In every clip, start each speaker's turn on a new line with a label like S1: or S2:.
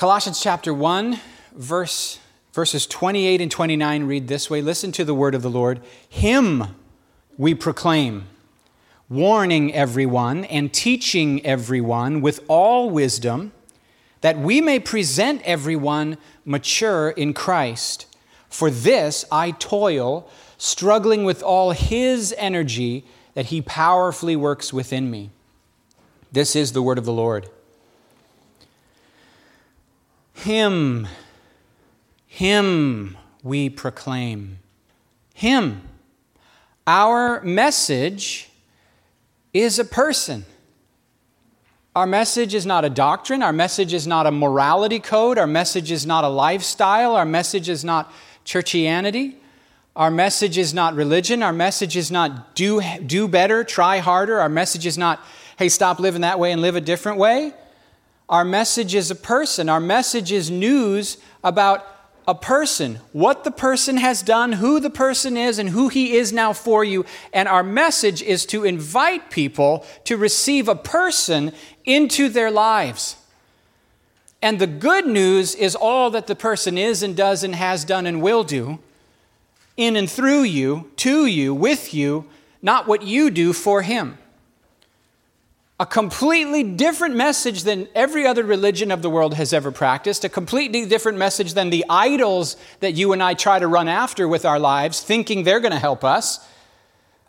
S1: Colossians chapter 1, verse, verses 28 and 29 read this way Listen to the word of the Lord. Him we proclaim, warning everyone and teaching everyone with all wisdom, that we may present everyone mature in Christ. For this I toil, struggling with all His energy that He powerfully works within me. This is the word of the Lord. Him, Him we proclaim. Him. Our message is a person. Our message is not a doctrine. Our message is not a morality code. Our message is not a lifestyle. Our message is not churchianity. Our message is not religion. Our message is not do, do better, try harder. Our message is not, hey, stop living that way and live a different way. Our message is a person. Our message is news about a person, what the person has done, who the person is, and who he is now for you. And our message is to invite people to receive a person into their lives. And the good news is all that the person is and does and has done and will do in and through you, to you, with you, not what you do for him a completely different message than every other religion of the world has ever practiced, a completely different message than the idols that you and I try to run after with our lives, thinking they're going to help us,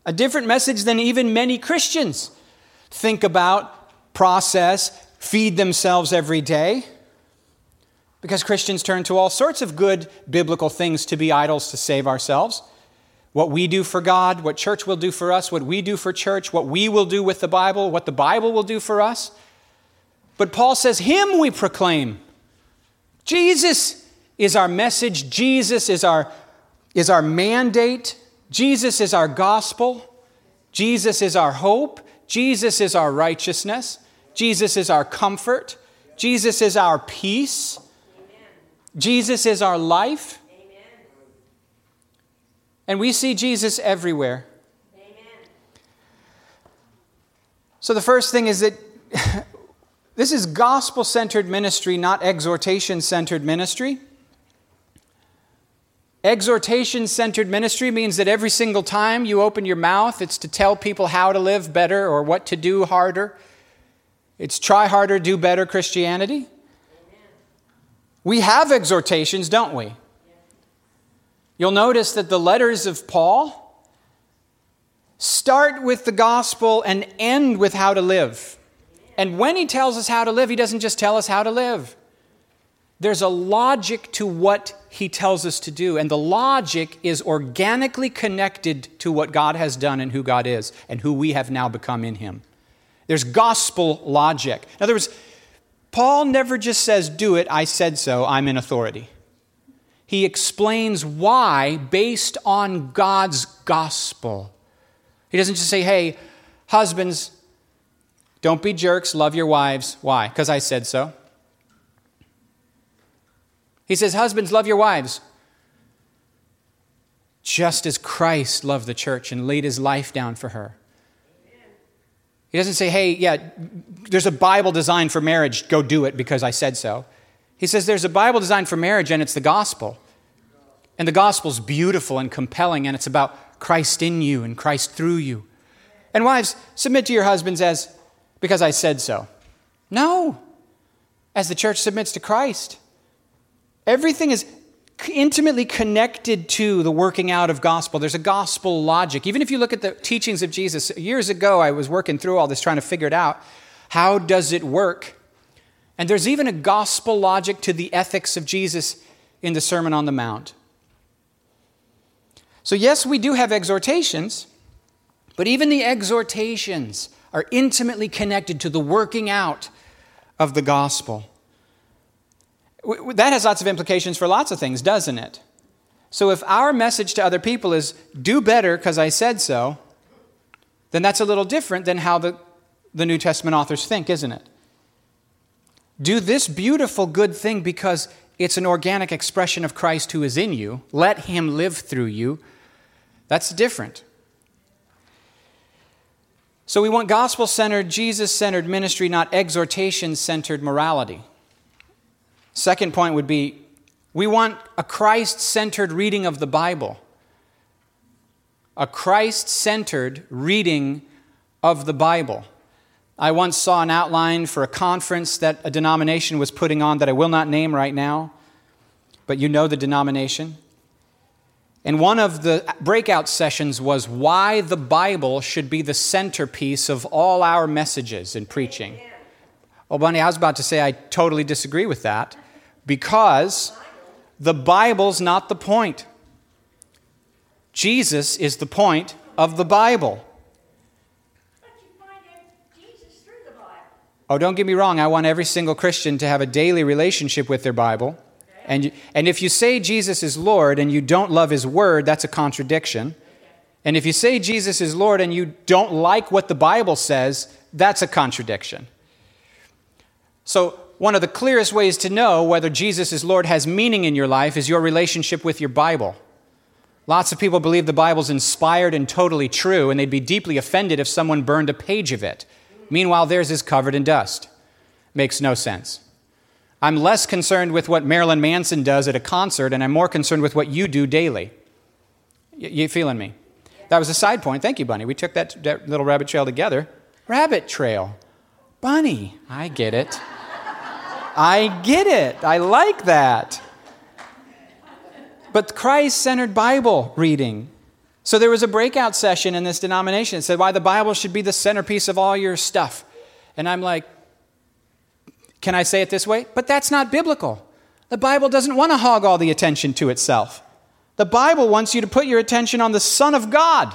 S1: a different message than even many Christians think about, process, feed themselves every day. Because Christians turn to all sorts of good biblical things to be idols to save ourselves what we do for God, what church will do for us, what we do for church, what we will do with the Bible, what the Bible will do for us. But Paul says, Him we proclaim. Jesus is our message, Jesus is our, is our mandate, Jesus is our gospel, Jesus is our hope, Jesus is our righteousness, Jesus is our comfort, Jesus is our peace, Jesus is our life. And we see Jesus everywhere. Amen. So the first thing is that this is gospel centered ministry, not exhortation centered ministry. Exhortation centered ministry means that every single time you open your mouth, it's to tell people how to live better or what to do harder. It's try harder, do better Christianity. We have exhortations, don't we? You'll notice that the letters of Paul start with the gospel and end with how to live. And when he tells us how to live, he doesn't just tell us how to live. There's a logic to what he tells us to do, and the logic is organically connected to what God has done and who God is and who we have now become in him. There's gospel logic. In other words, Paul never just says, Do it, I said so, I'm in authority he explains why based on God's gospel. He doesn't just say, hey, husbands, don't be jerks, love your wives. Why? Because I said so. He says, husbands, love your wives. Just as Christ loved the church and laid his life down for her. He doesn't say, hey, yeah, there's a Bible designed for marriage, go do it because I said so. He says there's a Bible designed for marriage and it's the gospel. And the gospel's beautiful and compelling and it's about Christ in you and Christ through you. And wives, submit to your husbands as because I said so. No. As the church submits to Christ. Everything is intimately connected to the working out of gospel. There's a gospel logic. Even if you look at the teachings of Jesus, years ago I was working through all this trying to figure it out. How does it work? And there's even a gospel logic to the ethics of Jesus in the Sermon on the Mount. So, yes, we do have exhortations, but even the exhortations are intimately connected to the working out of the gospel. That has lots of implications for lots of things, doesn't it? So, if our message to other people is do better because I said so, then that's a little different than how the, the New Testament authors think, isn't it? Do this beautiful good thing because it's an organic expression of Christ who is in you. Let him live through you. That's different. So we want gospel centered, Jesus centered ministry, not exhortation centered morality. Second point would be we want a Christ centered reading of the Bible. A Christ centered reading of the Bible. I once saw an outline for a conference that a denomination was putting on that I will not name right now, but you know the denomination. And one of the breakout sessions was why the Bible should be the centerpiece of all our messages and preaching. Oh, well, Bunny, I was about to say I totally disagree with that because the Bible's not the point. Jesus is the point of the Bible. Oh, don't get me wrong. I want every single Christian to have a daily relationship with their Bible. And, you, and if you say Jesus is Lord and you don't love his word, that's a contradiction. And if you say Jesus is Lord and you don't like what the Bible says, that's a contradiction. So, one of the clearest ways to know whether Jesus is Lord has meaning in your life is your relationship with your Bible. Lots of people believe the Bible's inspired and totally true, and they'd be deeply offended if someone burned a page of it. Meanwhile, theirs is covered in dust. Makes no sense. I'm less concerned with what Marilyn Manson does at a concert, and I'm more concerned with what you do daily. Y- you feeling me? That was a side point. Thank you, Bunny. We took that, that little rabbit trail together. Rabbit trail. Bunny. I get it. I get it. I like that. But Christ centered Bible reading. So there was a breakout session in this denomination. It said why the Bible should be the centerpiece of all your stuff. And I'm like, can I say it this way? But that's not biblical. The Bible doesn't want to hog all the attention to itself. The Bible wants you to put your attention on the Son of God.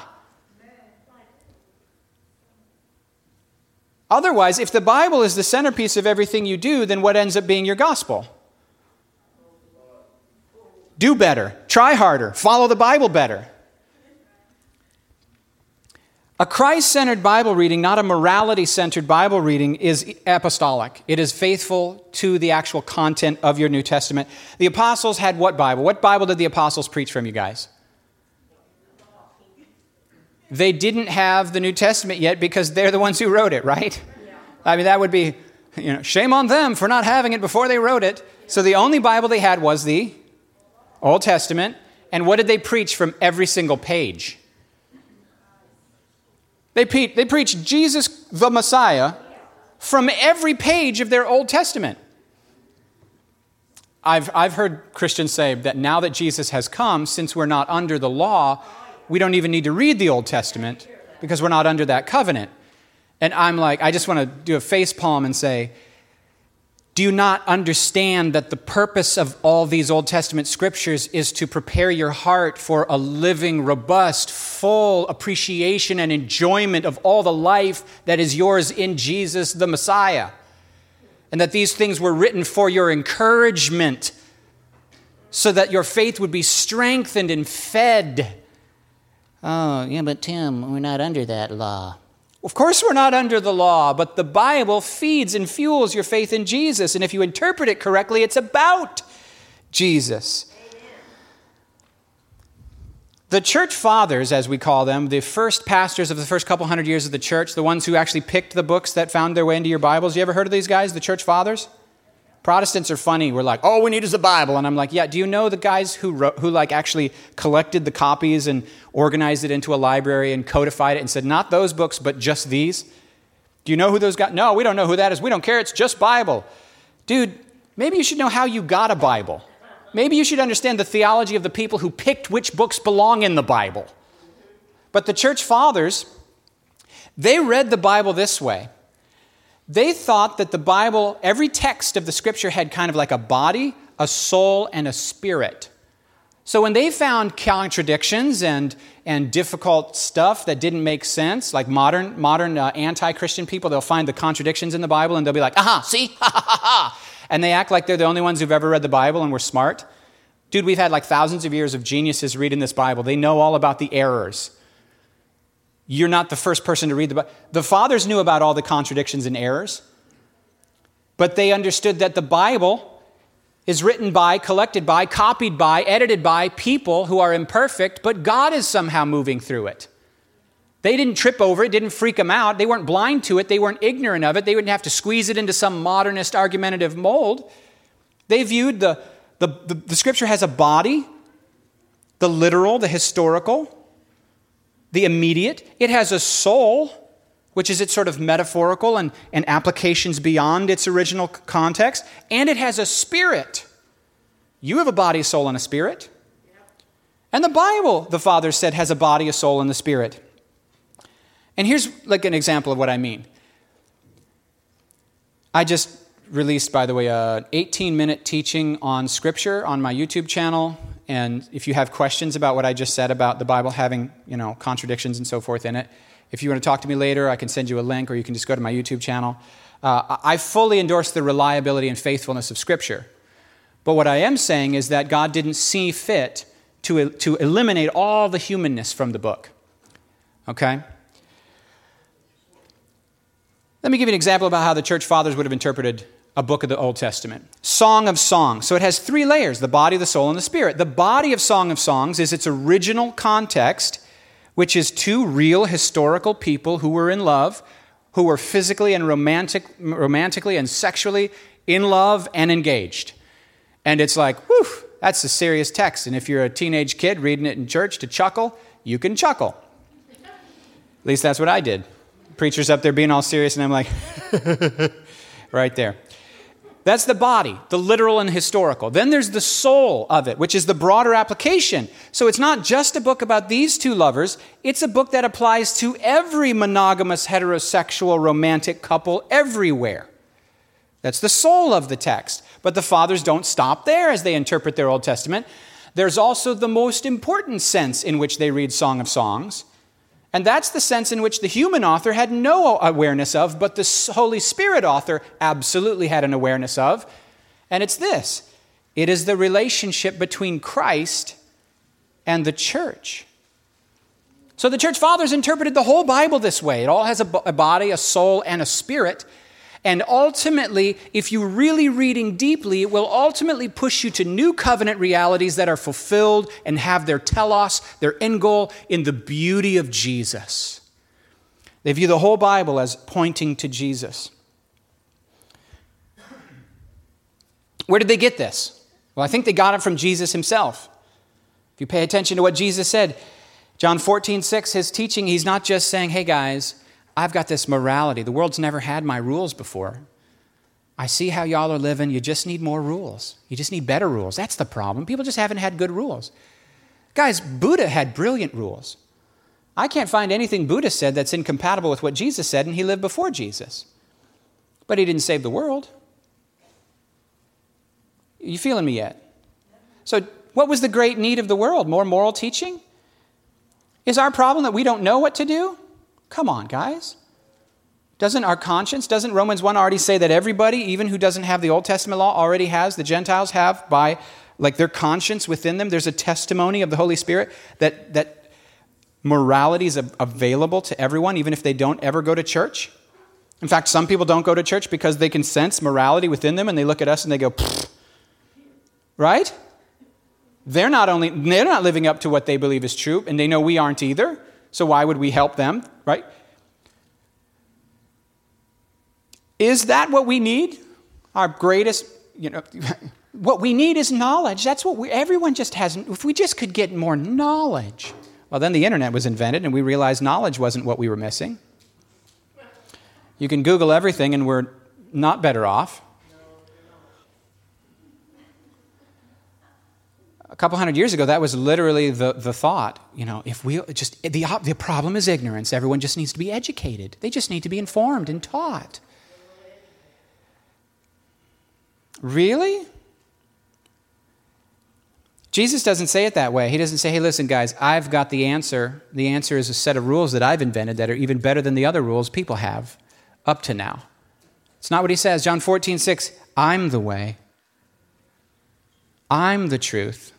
S1: Otherwise, if the Bible is the centerpiece of everything you do, then what ends up being your gospel? Do better, try harder, follow the Bible better. A Christ centered Bible reading, not a morality centered Bible reading, is apostolic. It is faithful to the actual content of your New Testament. The apostles had what Bible? What Bible did the apostles preach from, you guys? They didn't have the New Testament yet because they're the ones who wrote it, right? I mean, that would be, you know, shame on them for not having it before they wrote it. So the only Bible they had was the Old Testament. And what did they preach from every single page? They, they preach Jesus the Messiah from every page of their Old Testament. I've, I've heard Christians say that now that Jesus has come, since we're not under the law, we don't even need to read the Old Testament because we're not under that covenant. And I'm like, I just want to do a face palm and say, do you not understand that the purpose of all these Old Testament scriptures is to prepare your heart for a living, robust, full appreciation and enjoyment of all the life that is yours in Jesus the Messiah? And that these things were written for your encouragement so that your faith would be strengthened and fed
S2: Oh, yeah, but Tim, we're not under that law.
S1: Of course, we're not under the law, but the Bible feeds and fuels your faith in Jesus. And if you interpret it correctly, it's about Jesus. The church fathers, as we call them, the first pastors of the first couple hundred years of the church, the ones who actually picked the books that found their way into your Bibles, you ever heard of these guys, the church fathers? Protestants are funny. We're like, all we need is the Bible. And I'm like, yeah, do you know the guys who, wrote, who like actually collected the copies and organized it into a library and codified it and said, not those books, but just these? Do you know who those guys? No, we don't know who that is. We don't care. It's just Bible. Dude, maybe you should know how you got a Bible. Maybe you should understand the theology of the people who picked which books belong in the Bible. But the church fathers, they read the Bible this way they thought that the Bible, every text of the scripture had kind of like a body, a soul, and a spirit. So when they found contradictions and, and difficult stuff that didn't make sense, like modern, modern uh, anti Christian people, they'll find the contradictions in the Bible and they'll be like, aha, see? Ha ha ha ha. And they act like they're the only ones who've ever read the Bible and were smart. Dude, we've had like thousands of years of geniuses reading this Bible. They know all about the errors. You're not the first person to read the Bible. The fathers knew about all the contradictions and errors, but they understood that the Bible is written by, collected by, copied by, edited by people who are imperfect, but God is somehow moving through it. They didn't trip over it, didn't freak them out. They weren't blind to it, they weren't ignorant of it. They wouldn't have to squeeze it into some modernist argumentative mold. They viewed the, the, the, the scripture has a body, the literal, the historical, the immediate. It has a soul, which is its sort of metaphorical and, and applications beyond its original context. And it has a spirit. You have a body, soul, and a spirit. And the Bible, the Father said, has a body, a soul, and a spirit. And here's like an example of what I mean. I just released, by the way, a 18 minute teaching on Scripture on my YouTube channel. And if you have questions about what I just said about the Bible having, you know, contradictions and so forth in it, if you want to talk to me later, I can send you a link, or you can just go to my YouTube channel. Uh, I fully endorse the reliability and faithfulness of Scripture. But what I am saying is that God didn't see fit to, to eliminate all the humanness from the book. Okay? Let me give you an example about how the church fathers would have interpreted a book of the Old Testament. Song of Songs. So it has three layers the body, the soul, and the spirit. The body of Song of Songs is its original context, which is two real historical people who were in love, who were physically and romantic, romantically and sexually in love and engaged. And it's like, whew, that's a serious text. And if you're a teenage kid reading it in church to chuckle, you can chuckle. At least that's what I did. Preacher's up there being all serious, and I'm like, right there. That's the body, the literal and historical. Then there's the soul of it, which is the broader application. So it's not just a book about these two lovers, it's a book that applies to every monogamous, heterosexual, romantic couple everywhere. That's the soul of the text. But the fathers don't stop there as they interpret their Old Testament. There's also the most important sense in which they read Song of Songs. And that's the sense in which the human author had no awareness of, but the Holy Spirit author absolutely had an awareness of. And it's this it is the relationship between Christ and the church. So the church fathers interpreted the whole Bible this way it all has a body, a soul, and a spirit. And ultimately, if you're really reading deeply, it will ultimately push you to new covenant realities that are fulfilled and have their telos, their end goal, in the beauty of Jesus. They view the whole Bible as pointing to Jesus. Where did they get this? Well, I think they got it from Jesus himself. If you pay attention to what Jesus said, John 14, 6, his teaching, he's not just saying, hey guys, I've got this morality. The world's never had my rules before. I see how y'all are living. You just need more rules. You just need better rules. That's the problem. People just haven't had good rules. Guys, Buddha had brilliant rules. I can't find anything Buddha said that's incompatible with what Jesus said, and he lived before Jesus. But he didn't save the world. You feeling me yet? So, what was the great need of the world? More moral teaching? Is our problem that we don't know what to do? Come on, guys. Doesn't our conscience, doesn't Romans 1 already say that everybody, even who doesn't have the Old Testament law, already has, the Gentiles have by like their conscience within them? There's a testimony of the Holy Spirit that, that morality is available to everyone, even if they don't ever go to church. In fact, some people don't go to church because they can sense morality within them and they look at us and they go, right? They're not only they're not living up to what they believe is true, and they know we aren't either. So why would we help them, right? Is that what we need? Our greatest, you know, what we need is knowledge. That's what we, everyone just has. If we just could get more knowledge. Well, then the internet was invented and we realized knowledge wasn't what we were missing. You can Google everything and we're not better off. A couple hundred years ago, that was literally the, the thought. You know, if we just, the, the problem is ignorance. Everyone just needs to be educated, they just need to be informed and taught. Really? Jesus doesn't say it that way. He doesn't say, hey, listen, guys, I've got the answer. The answer is a set of rules that I've invented that are even better than the other rules people have up to now. It's not what he says. John 14, 6, I'm the way, I'm the truth,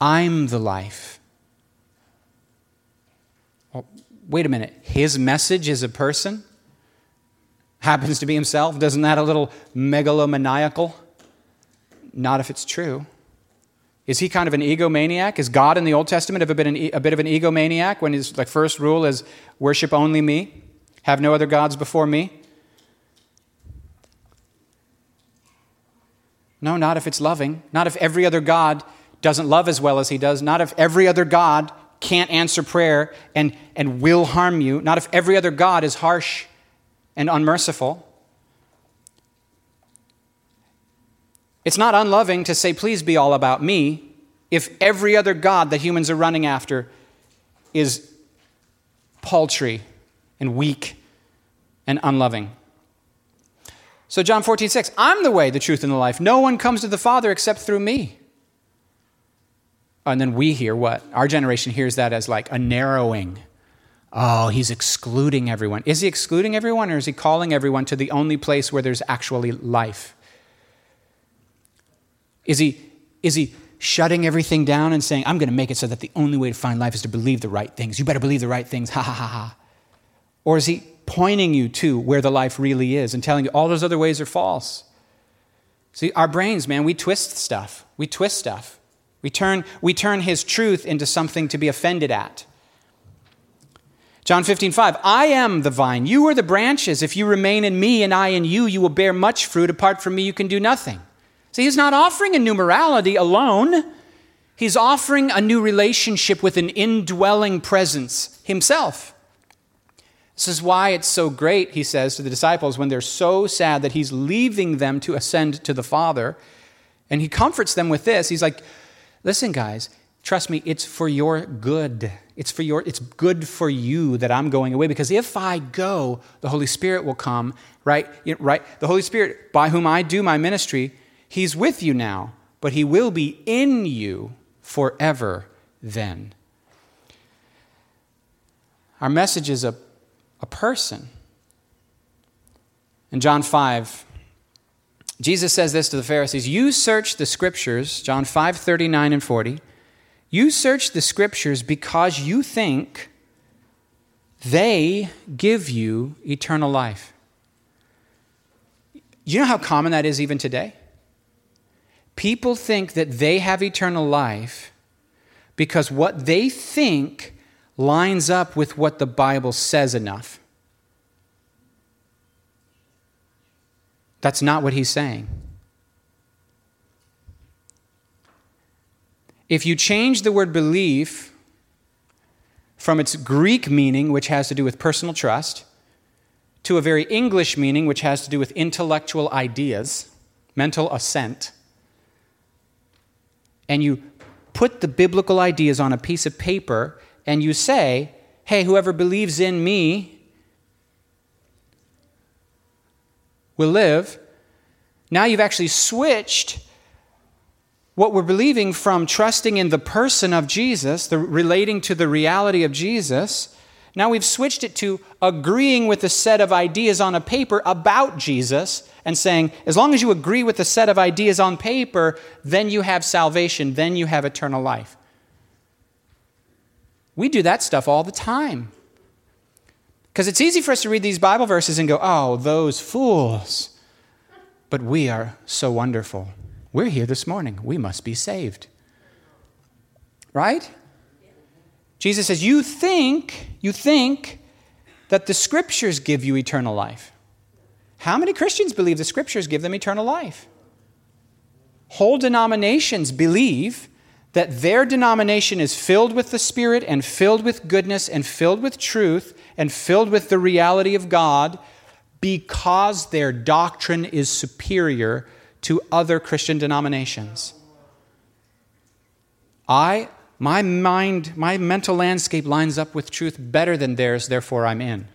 S1: I'm the life. Well, wait a minute. His message is a person? Happens to be himself? Doesn't that a little megalomaniacal? Not if it's true. Is he kind of an egomaniac? Is God in the Old Testament a bit, an, a bit of an egomaniac when his like, first rule is worship only me, have no other gods before me? No, not if it's loving. Not if every other God doesn't love as well as he does. Not if every other God can't answer prayer and, and will harm you. Not if every other God is harsh and unmerciful. It's not unloving to say, please be all about me, if every other God that humans are running after is paltry and weak and unloving. So, John 14, 6, I'm the way, the truth, and the life. No one comes to the Father except through me. And then we hear what? Our generation hears that as like a narrowing. Oh, he's excluding everyone. Is he excluding everyone or is he calling everyone to the only place where there's actually life? Is he, is he shutting everything down and saying, I'm going to make it so that the only way to find life is to believe the right things? You better believe the right things. Ha ha ha ha. Or is he pointing you to where the life really is and telling you all those other ways are false? See, our brains, man, we twist stuff. We twist stuff. We turn, we turn his truth into something to be offended at. John 15, 5, I am the vine, you are the branches. If you remain in me and I in you, you will bear much fruit. Apart from me, you can do nothing. See, he's not offering a new morality alone. He's offering a new relationship with an indwelling presence himself. This is why it's so great, he says to the disciples, when they're so sad that he's leaving them to ascend to the Father. And he comforts them with this. He's like, Listen, guys, trust me, it's for your good. It's for your it's good for you that I'm going away because if I go, the Holy Spirit will come, right? Right? The Holy Spirit by whom I do my ministry, he's with you now, but he will be in you forever then. Our message is a, a person. In John 5, Jesus says this to the Pharisees You search the scriptures, John 5 39 and 40. You search the scriptures because you think they give you eternal life. You know how common that is even today? People think that they have eternal life because what they think lines up with what the Bible says enough. That's not what he's saying. If you change the word belief from its Greek meaning, which has to do with personal trust, to a very English meaning, which has to do with intellectual ideas, mental assent, and you put the biblical ideas on a piece of paper and you say, hey, whoever believes in me will live. Now you've actually switched what we're believing from trusting in the person of Jesus, the relating to the reality of Jesus. Now we've switched it to agreeing with a set of ideas on a paper about Jesus and saying, as long as you agree with the set of ideas on paper, then you have salvation, then you have eternal life. We do that stuff all the time. Because it's easy for us to read these Bible verses and go, oh, those fools. But we are so wonderful. We're here this morning. We must be saved. Right? Jesus says, You think, you think that the scriptures give you eternal life. How many Christians believe the scriptures give them eternal life? Whole denominations believe that their denomination is filled with the Spirit and filled with goodness and filled with truth and filled with the reality of God because their doctrine is superior to other Christian denominations. I, my mind, my mental landscape lines up with truth better than theirs, therefore I'm in.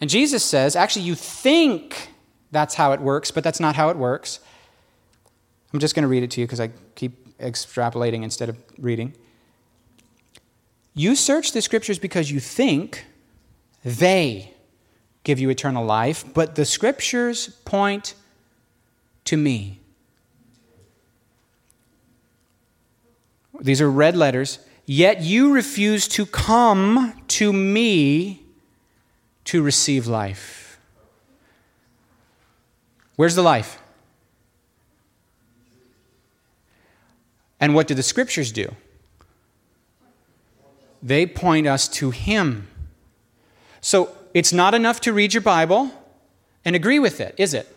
S1: And Jesus says, actually, you think that's how it works, but that's not how it works. I'm just going to read it to you because I keep extrapolating instead of reading. You search the scriptures because you think they give you eternal life, but the scriptures point to me. These are red letters. Yet you refuse to come to me to receive life. Where's the life? And what do the scriptures do? They point us to Him. So it's not enough to read your Bible and agree with it, is it?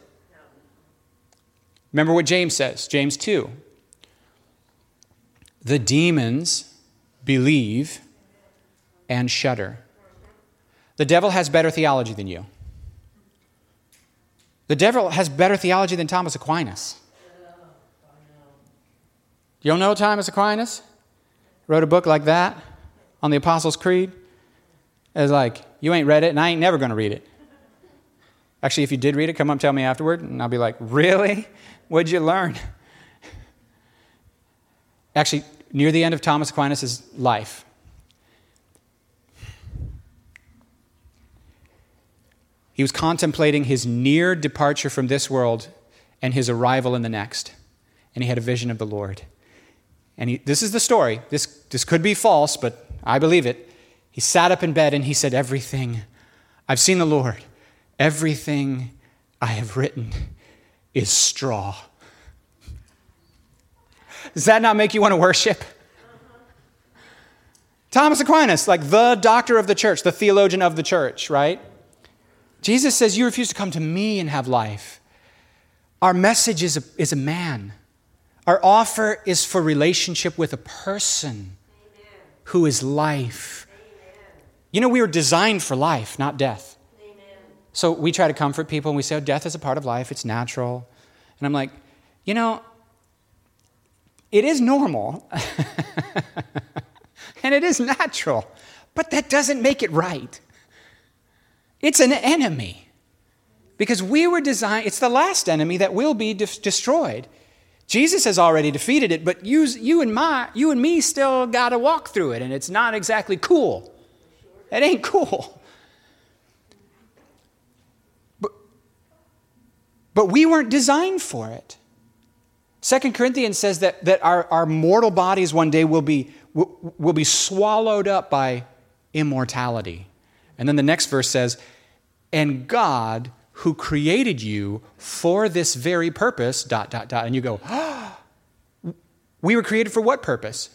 S1: Remember what James says, James 2. The demons believe and shudder. The devil has better theology than you. The devil has better theology than Thomas Aquinas. You don't know Thomas Aquinas? Wrote a book like that on the Apostles' Creed. It's like, you ain't read it, and I ain't never going to read it. Actually, if you did read it, come up tell me afterward, and I'll be like, really? What'd you learn? Actually, near the end of Thomas Aquinas' life, he was contemplating his near departure from this world and his arrival in the next. And he had a vision of the Lord. And he, this is the story. This, this could be false, but I believe it. He sat up in bed and he said, Everything, I've seen the Lord. Everything I have written is straw. Does that not make you want to worship? Thomas Aquinas, like the doctor of the church, the theologian of the church, right? Jesus says, You refuse to come to me and have life. Our message is a, is a man. Our offer is for relationship with a person Amen. who is life. Amen. You know, we were designed for life, not death. Amen. So we try to comfort people and we say, oh, death is a part of life, it's natural. And I'm like, you know, it is normal and it is natural, but that doesn't make it right. It's an enemy because we were designed, it's the last enemy that will be de- destroyed. Jesus has already defeated it, but you, you, and, my, you and me still got to walk through it, and it's not exactly cool. It ain't cool. But, but we weren't designed for it. Second Corinthians says that, that our, our mortal bodies one day will be, will, will be swallowed up by immortality. And then the next verse says, and God who created you for this very purpose, dot, dot, dot. And you go, oh, we were created for what purpose?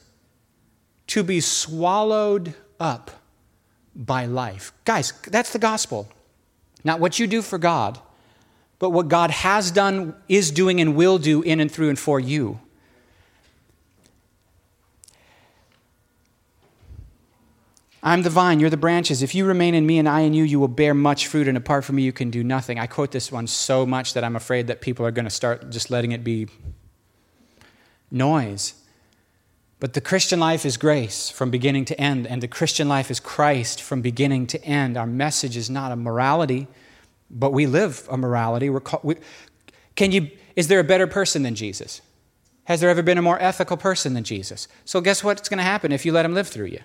S1: To be swallowed up by life. Guys, that's the gospel. Not what you do for God, but what God has done, is doing, and will do in and through and for you. I'm the vine, you're the branches. If you remain in me and I in you, you will bear much fruit, and apart from me, you can do nothing. I quote this one so much that I'm afraid that people are going to start just letting it be noise. But the Christian life is grace from beginning to end, and the Christian life is Christ from beginning to end. Our message is not a morality, but we live a morality. We're we, can you, is there a better person than Jesus? Has there ever been a more ethical person than Jesus? So, guess what's going to happen if you let him live through you?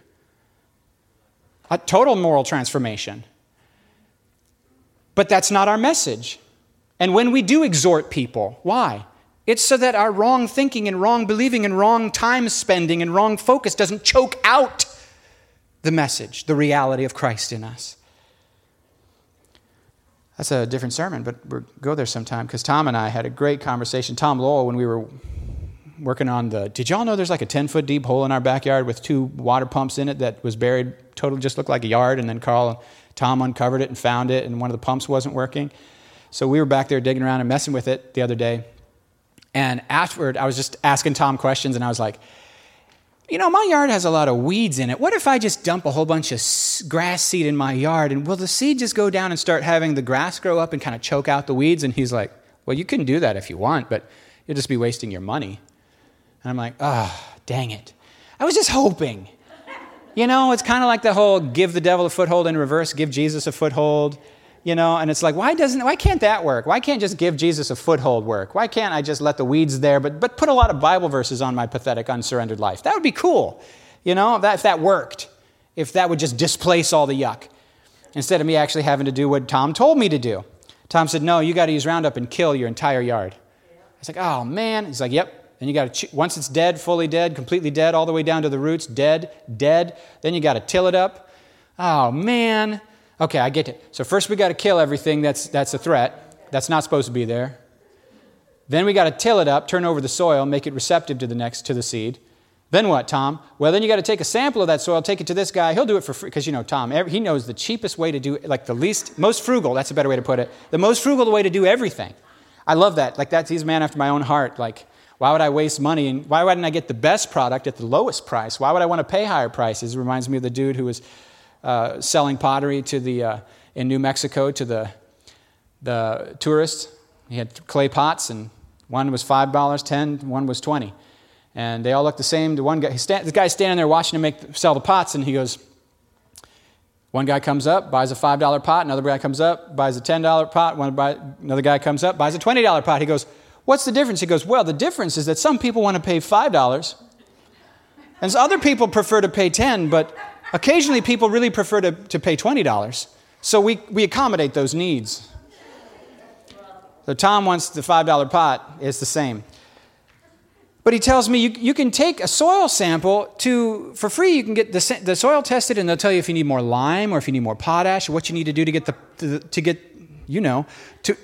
S1: A total moral transformation. But that's not our message. And when we do exhort people, why? It's so that our wrong thinking and wrong believing and wrong time spending and wrong focus doesn't choke out the message, the reality of Christ in us. That's a different sermon, but we'll go there sometime because Tom and I had a great conversation. Tom Lowell, when we were working on the. Did y'all know there's like a 10 foot deep hole in our backyard with two water pumps in it that was buried, totally just looked like a yard, and then Carl and Tom uncovered it and found it, and one of the pumps wasn't working. So we were back there digging around and messing with it the other day. And afterward, I was just asking Tom questions, and I was like, you know, my yard has a lot of weeds in it. What if I just dump a whole bunch of grass seed in my yard? And will the seed just go down and start having the grass grow up and kind of choke out the weeds? And he's like, Well, you can do that if you want, but you'll just be wasting your money. And I'm like, oh, dang it. I was just hoping. You know, it's kind of like the whole give the devil a foothold in reverse, give Jesus a foothold. You know, and it's like, why doesn't, why can't that work? Why can't just give Jesus a foothold work? Why can't I just let the weeds there, but, but put a lot of Bible verses on my pathetic, unsurrendered life? That would be cool. You know, that, if that worked, if that would just displace all the yuck, instead of me actually having to do what Tom told me to do. Tom said, no, you got to use Roundup and kill your entire yard. I was like, oh man. He's like, yep, then you got to, once it's dead, fully dead, completely dead, all the way down to the roots, dead, dead. Then you got to till it up. Oh, man. Okay, I get it. So first we got to kill everything that's, that's a threat. That's not supposed to be there. Then we got to till it up, turn over the soil, make it receptive to the next, to the seed. Then what, Tom? Well, then you got to take a sample of that soil, take it to this guy. He'll do it for free because you know Tom. He knows the cheapest way to do it, like the least, most frugal. That's a better way to put it. The most frugal way to do everything. I love that. Like, that's, he's a man after my own heart. Like, why would I waste money? And why wouldn't I get the best product at the lowest price? Why would I want to pay higher prices? It reminds me of the dude who was uh, selling pottery to the, uh, in New Mexico to the, the tourists. He had clay pots, and one was $5, 10 one was 20 And they all looked the same. The one guy, stand, the guy's standing there watching him make, sell the pots, and he goes, one guy comes up, buys a $5 pot. Another guy comes up, buys a $10 pot. One buy, another guy comes up, buys a $20 pot. He goes, What's the difference? He goes, Well, the difference is that some people want to pay $5, and so other people prefer to pay 10 but occasionally people really prefer to, to pay $20. So we, we accommodate those needs. So Tom wants the $5 pot, it's the same. But he tells me you, you can take a soil sample to, for free, you can get the, the soil tested and they'll tell you if you need more lime or if you need more potash or what you need to do to get the, to, to get, you know, to,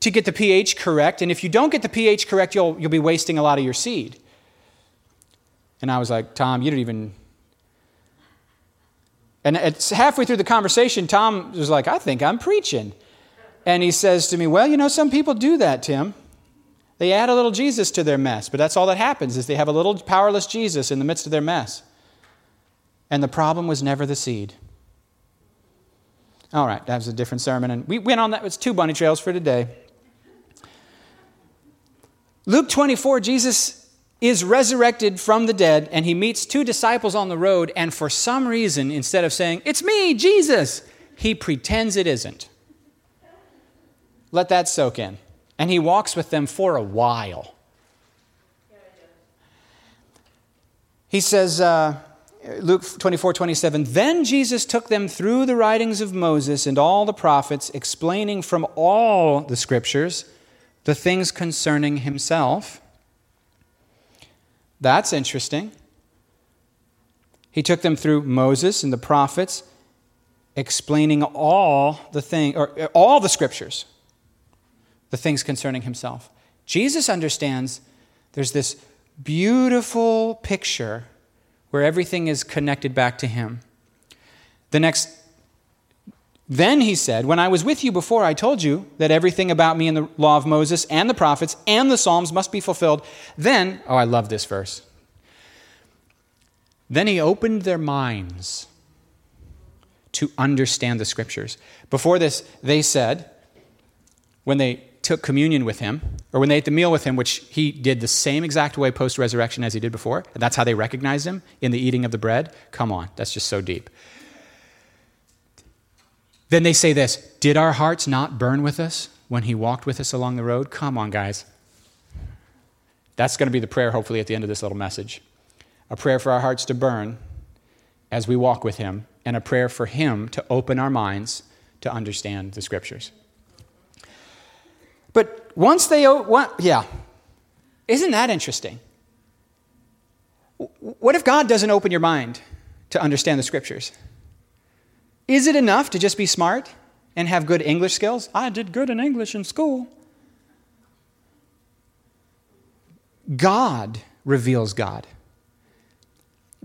S1: to get the pH correct. And if you don't get the pH correct, you'll, you'll be wasting a lot of your seed. And I was like, Tom, you don't even. And it's halfway through the conversation, Tom was like, I think I'm preaching. And he says to me, Well, you know, some people do that, Tim. They add a little Jesus to their mess, but that's all that happens is they have a little powerless Jesus in the midst of their mess. And the problem was never the seed. All right, that was a different sermon, and we went on that. It's two bunny trails for today. Luke 24, Jesus is resurrected from the dead, and he meets two disciples on the road, and for some reason, instead of saying, It's me, Jesus, he pretends it isn't. Let that soak in and he walks with them for a while. He says, uh, Luke 24, 27, Then Jesus took them through the writings of Moses and all the prophets, explaining from all the scriptures the things concerning himself. That's interesting. He took them through Moses and the prophets, explaining all the thing, or uh, all the scriptures the things concerning himself. Jesus understands there's this beautiful picture where everything is connected back to him. The next then he said, When I was with you before, I told you that everything about me in the law of Moses and the prophets and the Psalms must be fulfilled. Then, oh, I love this verse. Then he opened their minds to understand the scriptures. Before this, they said, when they took communion with him, or when they ate the meal with him, which he did the same exact way post resurrection as he did before, and that's how they recognized him in the eating of the bread. Come on, that's just so deep. Then they say this Did our hearts not burn with us when he walked with us along the road? Come on, guys. That's going to be the prayer, hopefully, at the end of this little message. A prayer for our hearts to burn as we walk with him, and a prayer for him to open our minds to understand the scriptures. But once they, what yeah, isn't that interesting? What if God doesn't open your mind to understand the scriptures? Is it enough to just be smart and have good English skills? I did good in English in school. God reveals God.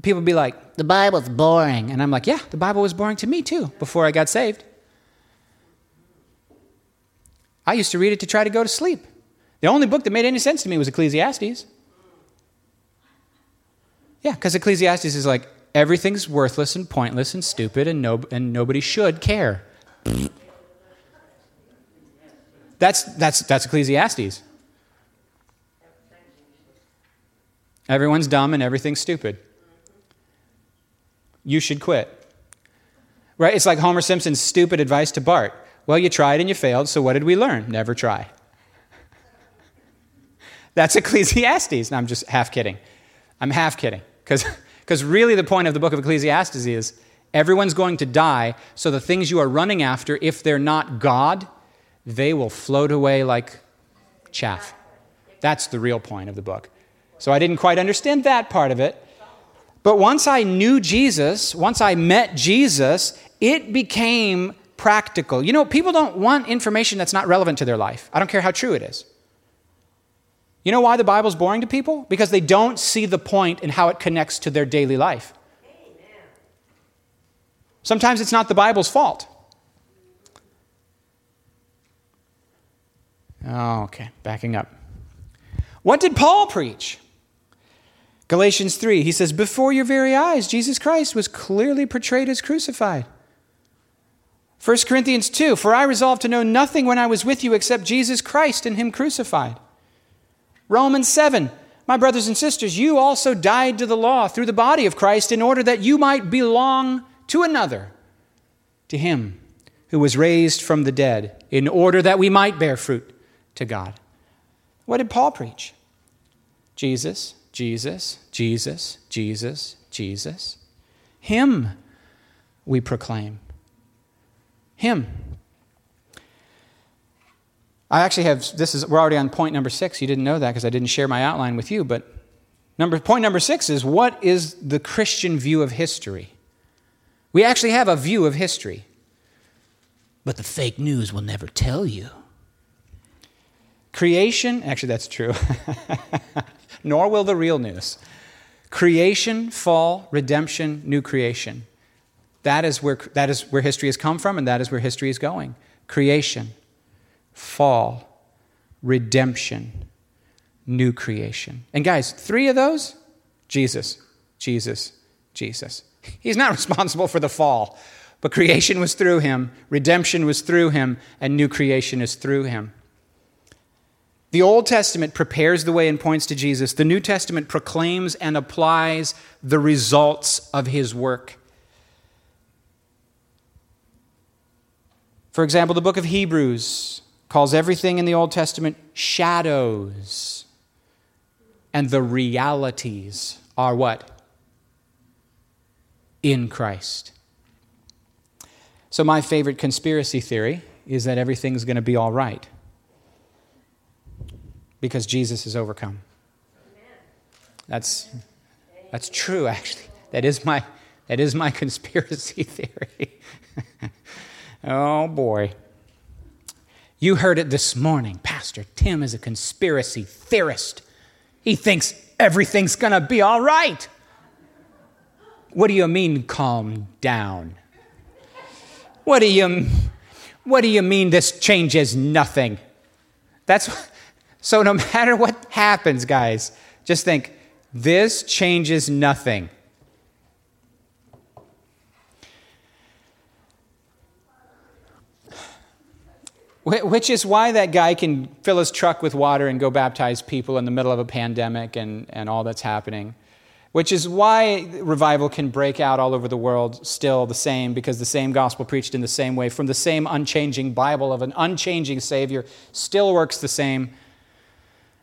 S1: People be like,
S2: the Bible's boring.
S1: And I'm like, yeah, the Bible was boring to me too before I got saved. I used to read it to try to go to sleep. The only book that made any sense to me was Ecclesiastes. Yeah, because Ecclesiastes is like everything's worthless and pointless and stupid and, no, and nobody should care. That's, that's, that's Ecclesiastes. Everyone's dumb and everything's stupid. You should quit. Right? It's like Homer Simpson's stupid advice to Bart. Well, you tried and you failed, so what did we learn? Never try. That's Ecclesiastes. No, I'm just half kidding. I'm half kidding. Because really, the point of the book of Ecclesiastes is everyone's going to die, so the things you are running after, if they're not God, they will float away like chaff. That's the real point of the book. So I didn't quite understand that part of it. But once I knew Jesus, once I met Jesus, it became practical. You know, people don't want information that's not relevant to their life. I don't care how true it is. You know why the Bible's boring to people? Because they don't see the point in how it connects to their daily life. Sometimes it's not the Bible's fault. Oh, okay, backing up. What did Paul preach? Galatians 3, he says, Before your very eyes, Jesus Christ was clearly portrayed as crucified. 1 Corinthians 2, For I resolved to know nothing when I was with you except Jesus Christ and Him crucified. Romans 7, My brothers and sisters, you also died to the law through the body of Christ in order that you might belong to another, to Him who was raised from the dead, in order that we might bear fruit to God. What did Paul preach? Jesus, Jesus, Jesus, Jesus, Jesus. Him we proclaim. Him. I actually have this is we're already on point number 6. You didn't know that because I didn't share my outline with you, but number point number 6 is what is the Christian view of history? We actually have a view of history.
S2: But the fake news will never tell you.
S1: Creation, actually, that's true. Nor will the real news. Creation, fall, redemption, new creation. That is where, that is where history has come from, and that is where history is going. Creation, fall, redemption, new creation. And guys, three of those Jesus, Jesus, Jesus. He's not responsible for the fall, but creation was through him, redemption was through him, and new creation is through him. The Old Testament prepares the way and points to Jesus. The New Testament proclaims and applies the results of his work. For example, the book of Hebrews calls everything in the Old Testament shadows. And the realities are what? In Christ. So, my favorite conspiracy theory is that everything's going to be all right because Jesus has overcome. That's, that's true, actually. That is my, that is my conspiracy theory. oh, boy. You heard it this morning. Pastor Tim is a conspiracy theorist. He thinks everything's going to be all right. What do you mean, calm down? What do you, what do you mean this changes nothing? That's, so, no matter what happens, guys, just think this changes nothing. Which is why that guy can fill his truck with water and go baptize people in the middle of a pandemic and, and all that's happening. Which is why revival can break out all over the world still the same, because the same gospel preached in the same way from the same unchanging Bible of an unchanging Savior still works the same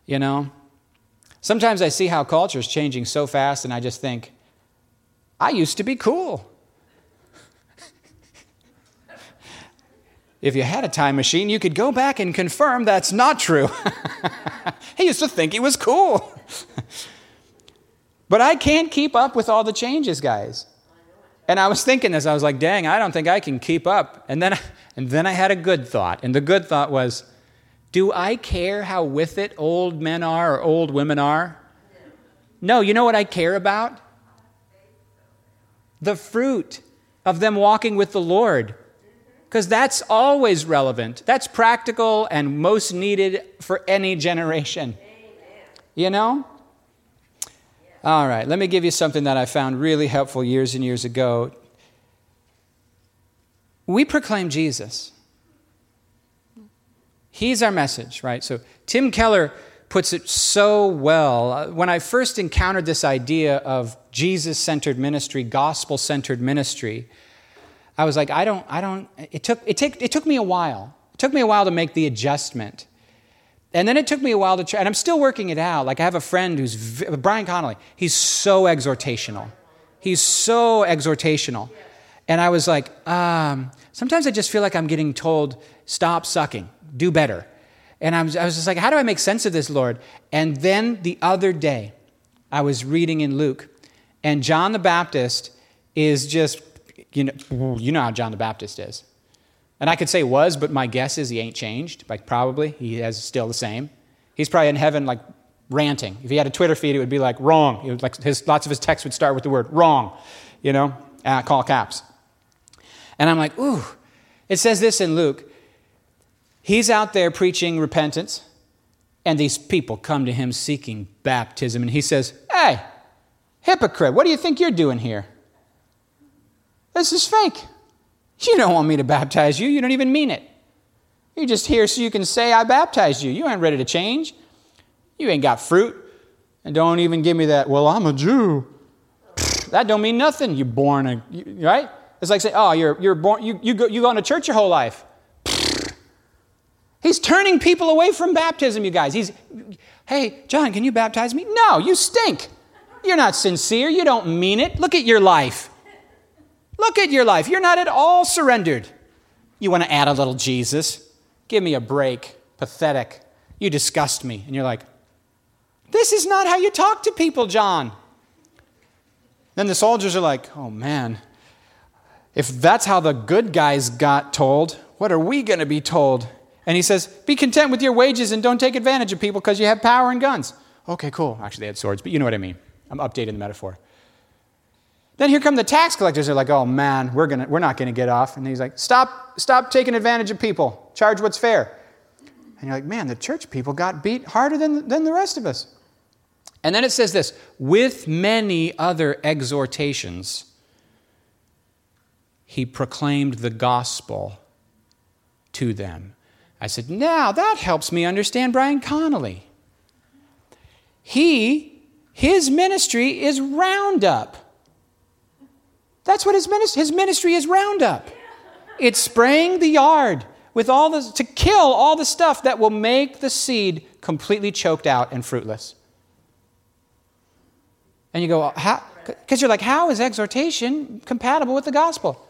S1: you know? Sometimes I see how culture is changing so fast, and I just think, I used to be cool. If you had a time machine, you could go back and confirm that's not true. he used to think he was cool. but I can't keep up with all the changes, guys. And I was thinking this, I was like, dang, I don't think I can keep up. And then, and then I had a good thought. And the good thought was, do I care how with it old men are or old women are? No, you know what I care about? The fruit of them walking with the Lord. Because that's always relevant. That's practical and most needed for any generation. You know? All right, let me give you something that I found really helpful years and years ago. We proclaim Jesus. He's our message, right? So Tim Keller puts it so well. Uh, when I first encountered this idea of Jesus centered ministry, gospel centered ministry, I was like, I don't, I don't, it took, it, take, it took me a while. It took me a while to make the adjustment. And then it took me a while to try, and I'm still working it out. Like I have a friend who's, Brian Connolly, he's so exhortational. He's so exhortational. And I was like, um, sometimes I just feel like I'm getting told, stop sucking do better. And I was, I was just like, how do I make sense of this, Lord? And then the other day, I was reading in Luke, and John the Baptist is just, you know, you know how John the Baptist is. And I could say was, but my guess is he ain't changed. Like probably he is still the same. He's probably in heaven like ranting. If he had a Twitter feed, it would be like wrong. It would, like his, lots of his texts would start with the word wrong, you know, uh, call caps. And I'm like, ooh. It says this in Luke He's out there preaching repentance, and these people come to him seeking baptism, and he says, Hey, hypocrite, what do you think you're doing here? This is fake. You don't want me to baptize you, you don't even mean it. You're just here so you can say, I baptized you. You ain't ready to change. You ain't got fruit. And don't even give me that, well, I'm a Jew. That don't mean nothing. You're born, a, right? It's like saying, oh, you're, you're born, you, you, go, you go to church your whole life. He's turning people away from baptism, you guys. He's, hey, John, can you baptize me? No, you stink. You're not sincere. You don't mean it. Look at your life. Look at your life. You're not at all surrendered. You want to add a little Jesus? Give me a break. Pathetic. You disgust me. And you're like, this is not how you talk to people, John. Then the soldiers are like, oh man, if that's how the good guys got told, what are we going to be told? And he says, Be content with your wages and don't take advantage of people because you have power and guns. Okay, cool. Actually, they had swords, but you know what I mean. I'm updating the metaphor. Then here come the tax collectors. They're like, oh man, we're, gonna, we're not going to get off. And he's like, stop, stop taking advantage of people. Charge what's fair. And you're like, man, the church people got beat harder than, than the rest of us. And then it says this with many other exhortations, he proclaimed the gospel to them. I said, now that helps me understand Brian Connolly. He, his ministry is roundup. That's what his ministry, his ministry is roundup. It's spraying the yard with all the, to kill all the stuff that will make the seed completely choked out and fruitless. And you go? Because you're like, how is exhortation compatible with the gospel?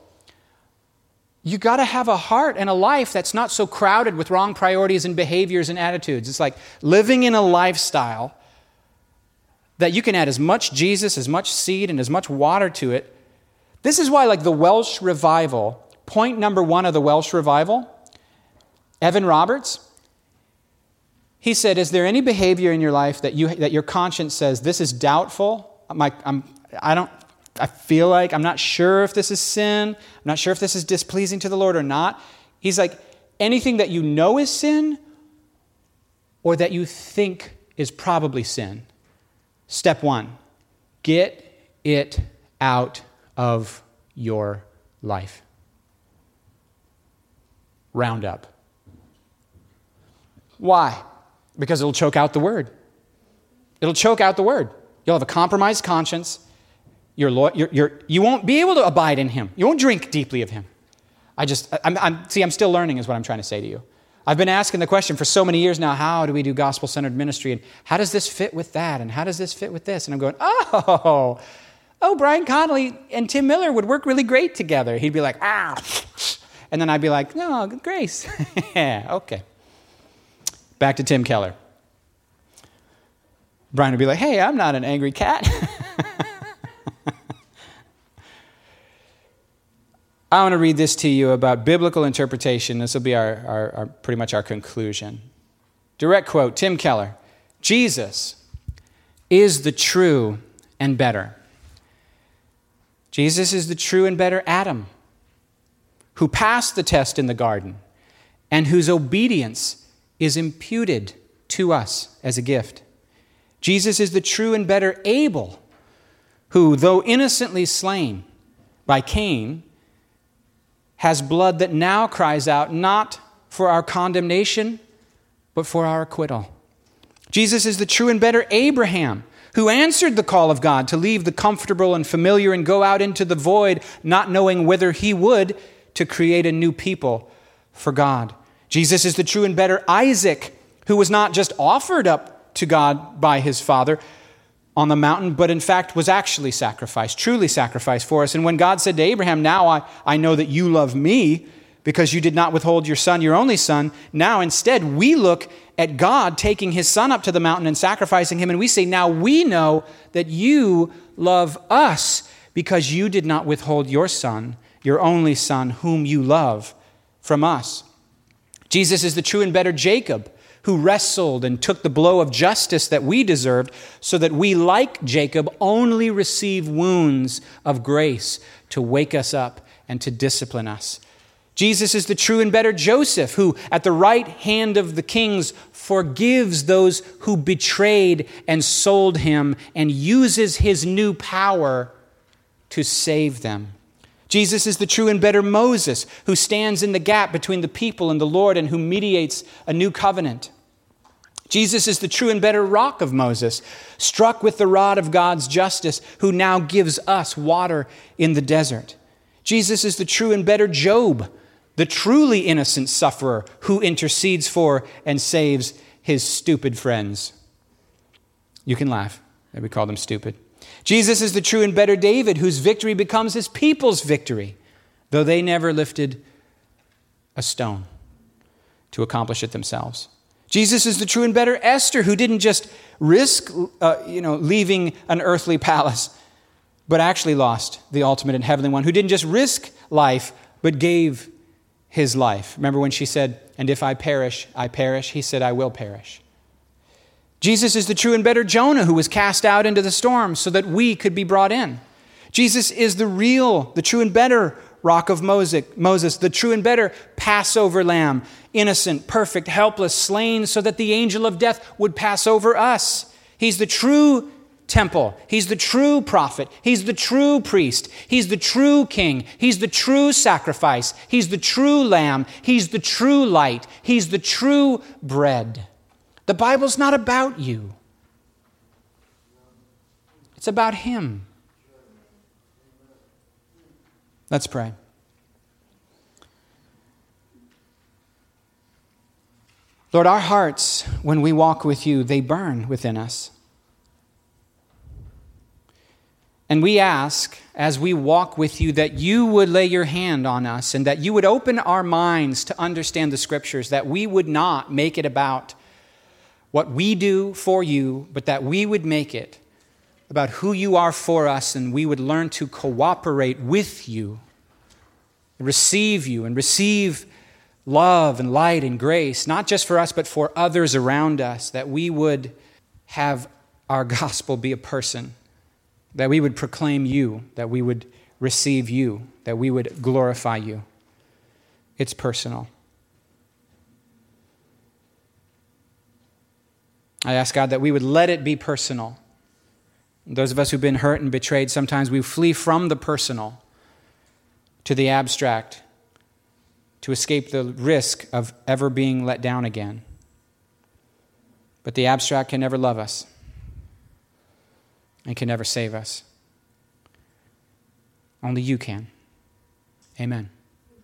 S1: You got to have a heart and a life that's not so crowded with wrong priorities and behaviors and attitudes. It's like living in a lifestyle that you can add as much Jesus, as much seed, and as much water to it. This is why, like the Welsh revival, point number one of the Welsh revival, Evan Roberts, he said, Is there any behavior in your life that, you, that your conscience says, this is doubtful? My, I'm, I don't I feel like I'm not sure if this is sin. I'm not sure if this is displeasing to the Lord or not. He's like, anything that you know is sin or that you think is probably sin. Step one get it out of your life. Round up. Why? Because it'll choke out the word. It'll choke out the word. You'll have a compromised conscience you're, you're, you're, you won't be able to abide in him. You won't drink deeply of him. I just, I'm, I'm, see, I'm still learning, is what I'm trying to say to you. I've been asking the question for so many years now how do we do gospel centered ministry? And how does this fit with that? And how does this fit with this? And I'm going, oh, oh, Brian Connolly and Tim Miller would work really great together. He'd be like, ah. And then I'd be like, no, good grace. yeah, okay. Back to Tim Keller. Brian would be like, hey, I'm not an angry cat. I want to read this to you about biblical interpretation. This will be our, our, our, pretty much our conclusion. Direct quote Tim Keller Jesus is the true and better. Jesus is the true and better Adam who passed the test in the garden and whose obedience is imputed to us as a gift. Jesus is the true and better Abel who, though innocently slain by Cain, has blood that now cries out not for our condemnation, but for our acquittal. Jesus is the true and better Abraham who answered the call of God to leave the comfortable and familiar and go out into the void, not knowing whether he would, to create a new people for God. Jesus is the true and better Isaac, who was not just offered up to God by his father, on the mountain, but in fact was actually sacrificed, truly sacrificed for us. And when God said to Abraham, Now I, I know that you love me because you did not withhold your son, your only son, now instead we look at God taking his son up to the mountain and sacrificing him, and we say, Now we know that you love us because you did not withhold your son, your only son, whom you love, from us. Jesus is the true and better Jacob who wrestled and took the blow of justice that we deserved, so that we, like Jacob, only receive wounds of grace to wake us up and to discipline us. Jesus is the true and better Joseph, who at the right hand of the kings forgives those who betrayed and sold him and uses his new power to save them. Jesus is the true and better Moses, who stands in the gap between the people and the Lord and who mediates a new covenant. Jesus is the true and better rock of Moses, struck with the rod of God's justice, who now gives us water in the desert. Jesus is the true and better Job, the truly innocent sufferer who intercedes for and saves his stupid friends. You can laugh that we call them stupid. Jesus is the true and better David, whose victory becomes his people's victory, though they never lifted a stone to accomplish it themselves. Jesus is the true and better Esther, who didn't just risk uh, you know, leaving an earthly palace, but actually lost the ultimate and heavenly one, who didn't just risk life, but gave his life. Remember when she said, And if I perish, I perish? He said, I will perish. Jesus is the true and better Jonah who was cast out into the storm so that we could be brought in. Jesus is the real, the true and better rock of Moses, Moses, the true and better Passover lamb, innocent, perfect, helpless, slain so that the angel of death would pass over us. He's the true temple. He's the true prophet. He's the true priest. He's the true king. He's the true sacrifice. He's the true lamb. He's the true light. He's the true bread. The Bible's not about you, it's about Him. Let's pray. Lord, our hearts, when we walk with you, they burn within us. And we ask, as we walk with you, that you would lay your hand on us and that you would open our minds to understand the scriptures, that we would not make it about what we do for you, but that we would make it about who you are for us and we would learn to cooperate with you, receive you, and receive love and light and grace, not just for us, but for others around us, that we would have our gospel be a person, that we would proclaim you, that we would receive you, that we would glorify you. It's personal. I ask God that we would let it be personal. Those of us who've been hurt and betrayed, sometimes we flee from the personal to the abstract to escape the risk of ever being let down again. But the abstract can never love us and can never save us. Only you can. Amen.